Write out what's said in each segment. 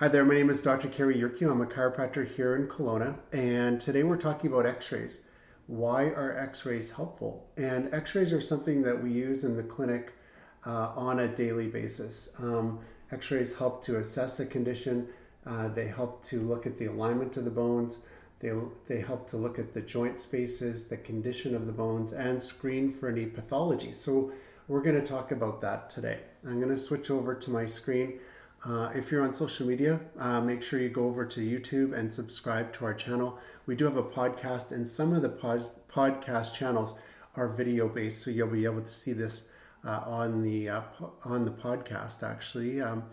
Hi there, my name is Dr. Kerry Yerkew. I'm a chiropractor here in Kelowna, and today we're talking about x rays. Why are x rays helpful? And x rays are something that we use in the clinic uh, on a daily basis. Um, x rays help to assess a condition, uh, they help to look at the alignment of the bones, they, they help to look at the joint spaces, the condition of the bones, and screen for any pathology. So, we're going to talk about that today. I'm going to switch over to my screen. Uh, if you're on social media, uh, make sure you go over to YouTube and subscribe to our channel. We do have a podcast, and some of the pos- podcast channels are video based, so you'll be able to see this uh, on the uh, po- on the podcast actually. Um,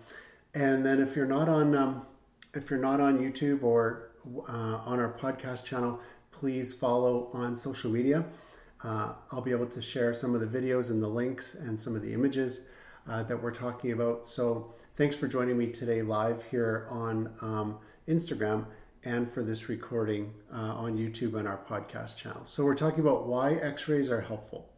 and then if you're not on um, if you're not on YouTube or uh, on our podcast channel, please follow on social media. I'll be able to share some of the videos and the links and some of the images that we're talking about. So Thanks for joining me today live here on um, Instagram and for this recording uh, on YouTube and our podcast channel. So, we're talking about why x rays are helpful.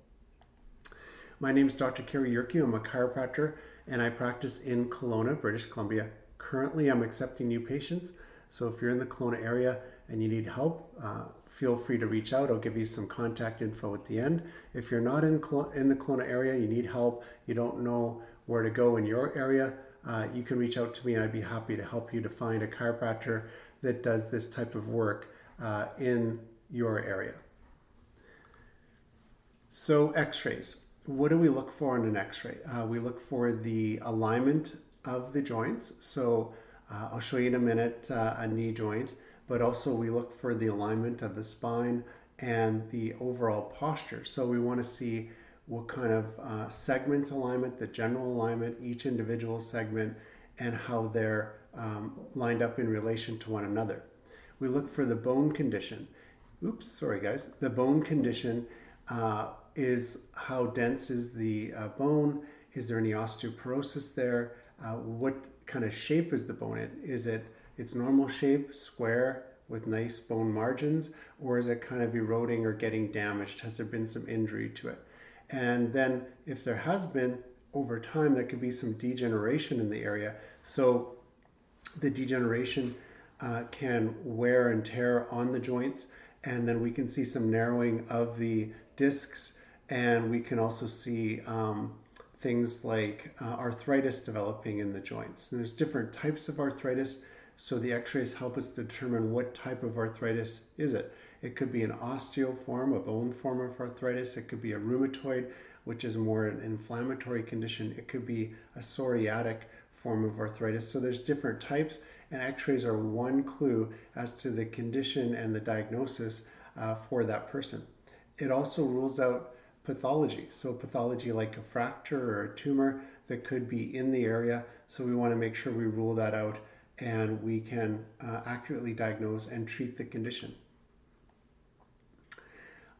My name is Dr. Kerry Yerkew. I'm a chiropractor and I practice in Kelowna, British Columbia. Currently, I'm accepting new patients. So, if you're in the Kelowna area and you need help, uh, feel free to reach out. I'll give you some contact info at the end. If you're not in, in the Kelowna area, you need help, you don't know where to go in your area, uh, you can reach out to me and I'd be happy to help you to find a chiropractor that does this type of work uh, in your area. So, x rays. What do we look for in an x ray? Uh, we look for the alignment of the joints. So, uh, I'll show you in a minute uh, a knee joint, but also we look for the alignment of the spine and the overall posture. So, we want to see what kind of uh, segment alignment, the general alignment, each individual segment, and how they're um, lined up in relation to one another. We look for the bone condition. Oops, sorry guys. The bone condition uh, is how dense is the uh, bone? Is there any osteoporosis there? Uh, what kind of shape is the bone in? Is it its normal shape, square, with nice bone margins, or is it kind of eroding or getting damaged? Has there been some injury to it? And then, if there has been over time, there could be some degeneration in the area. So, the degeneration uh, can wear and tear on the joints, and then we can see some narrowing of the discs, and we can also see um, things like uh, arthritis developing in the joints. And there's different types of arthritis, so the X-rays help us determine what type of arthritis is it. It could be an osteoform, a bone form of arthritis. It could be a rheumatoid, which is more an inflammatory condition. It could be a psoriatic form of arthritis. So there's different types, and x-rays are one clue as to the condition and the diagnosis uh, for that person. It also rules out pathology. So pathology like a fracture or a tumor that could be in the area. So we want to make sure we rule that out and we can uh, accurately diagnose and treat the condition.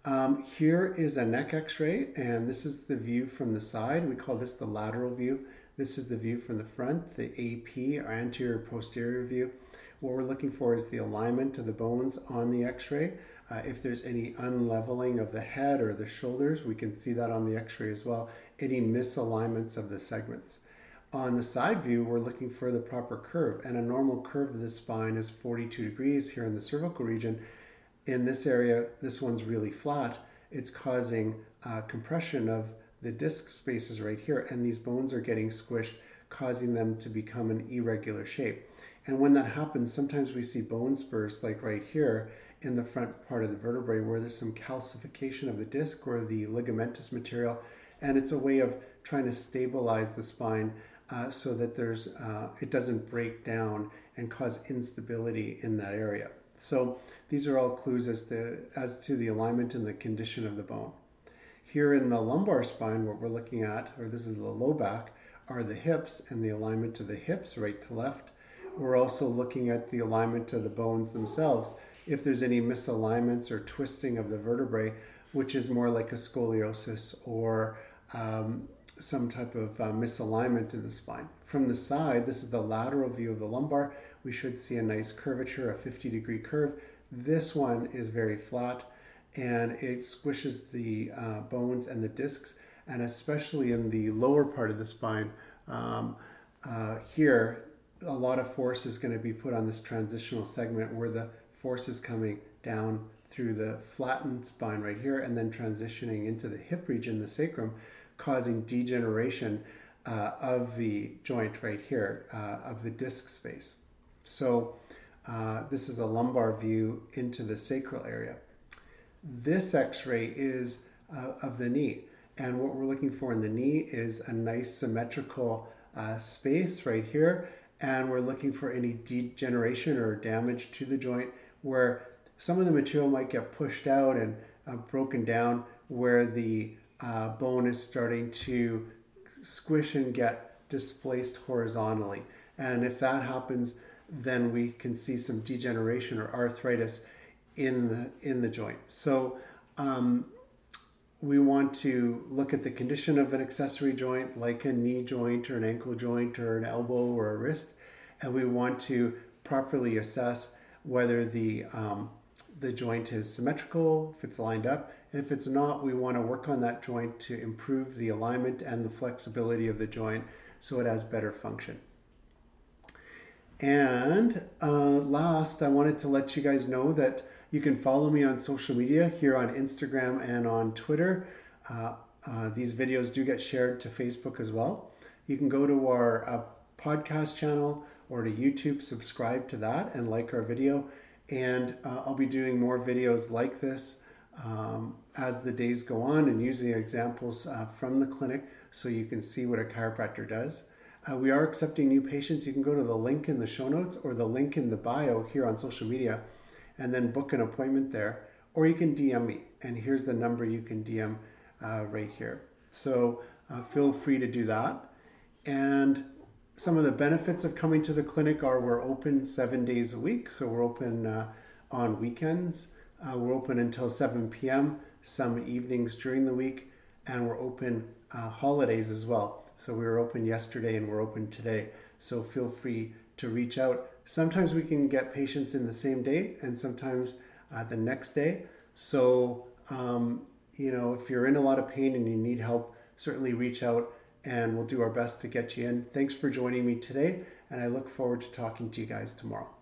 Um, here is a neck x-ray and this is the view from the side. We call this the lateral view. This is the view from the front, the AP or anterior posterior view. What we're looking for is the alignment of the bones on the x-ray. Uh, if there's any unleveling of the head or the shoulders, we can see that on the x-ray as well. Any misalignments of the segments. On the side view, we're looking for the proper curve, and a normal curve of the spine is 42 degrees here in the cervical region. In this area, this one's really flat, it's causing uh, compression of the disc spaces right here, and these bones are getting squished, causing them to become an irregular shape. And when that happens, sometimes we see bone spurs, like right here in the front part of the vertebrae, where there's some calcification of the disc or the ligamentous material, and it's a way of trying to stabilize the spine uh, so that there's uh, it doesn't break down and cause instability in that area. So these are all clues as to, as to the alignment and the condition of the bone. Here in the lumbar spine, what we're looking at, or this is the low back, are the hips and the alignment of the hips right to left. We're also looking at the alignment of the bones themselves. If there's any misalignments or twisting of the vertebrae, which is more like a scoliosis or um, some type of uh, misalignment in the spine. From the side, this is the lateral view of the lumbar we should see a nice curvature, a 50 degree curve. This one is very flat and it squishes the uh, bones and the discs, and especially in the lower part of the spine. Um, uh, here, a lot of force is going to be put on this transitional segment where the force is coming down through the flattened spine right here and then transitioning into the hip region, the sacrum, causing degeneration uh, of the joint right here, uh, of the disc space. So uh, this is a lumbar view into the sacral area. This x-ray is uh, of the knee. And what we're looking for in the knee is a nice symmetrical uh, space right here. And we're looking for any degeneration or damage to the joint where some of the material might get pushed out and uh, broken down where the uh, bone is starting to squish and get displaced horizontally. And if that happens, then we can see some degeneration or arthritis in the in the joint. So um, we want to look at the condition of an accessory joint, like a knee joint or an ankle joint or an elbow or a wrist, and we want to properly assess whether the um, the joint is symmetrical, if it's lined up, if it's not, we want to work on that joint to improve the alignment and the flexibility of the joint so it has better function. And uh, last, I wanted to let you guys know that you can follow me on social media here on Instagram and on Twitter. Uh, uh, these videos do get shared to Facebook as well. You can go to our uh, podcast channel or to YouTube, subscribe to that, and like our video. And uh, I'll be doing more videos like this um, as the days go on and using examples uh, from the clinic so you can see what a chiropractor does. Uh, we are accepting new patients. You can go to the link in the show notes or the link in the bio here on social media and then book an appointment there. Or you can DM me, and here's the number you can DM uh, right here. So uh, feel free to do that. And some of the benefits of coming to the clinic are we're open seven days a week. So we're open uh, on weekends, uh, we're open until 7 p.m., some evenings during the week, and we're open uh, holidays as well. So we were open yesterday and we're open today. So feel free to reach out. Sometimes we can get patients in the same day and sometimes uh, the next day. So, um, you know, if you're in a lot of pain and you need help, certainly reach out and we'll do our best to get you in. Thanks for joining me today, and I look forward to talking to you guys tomorrow.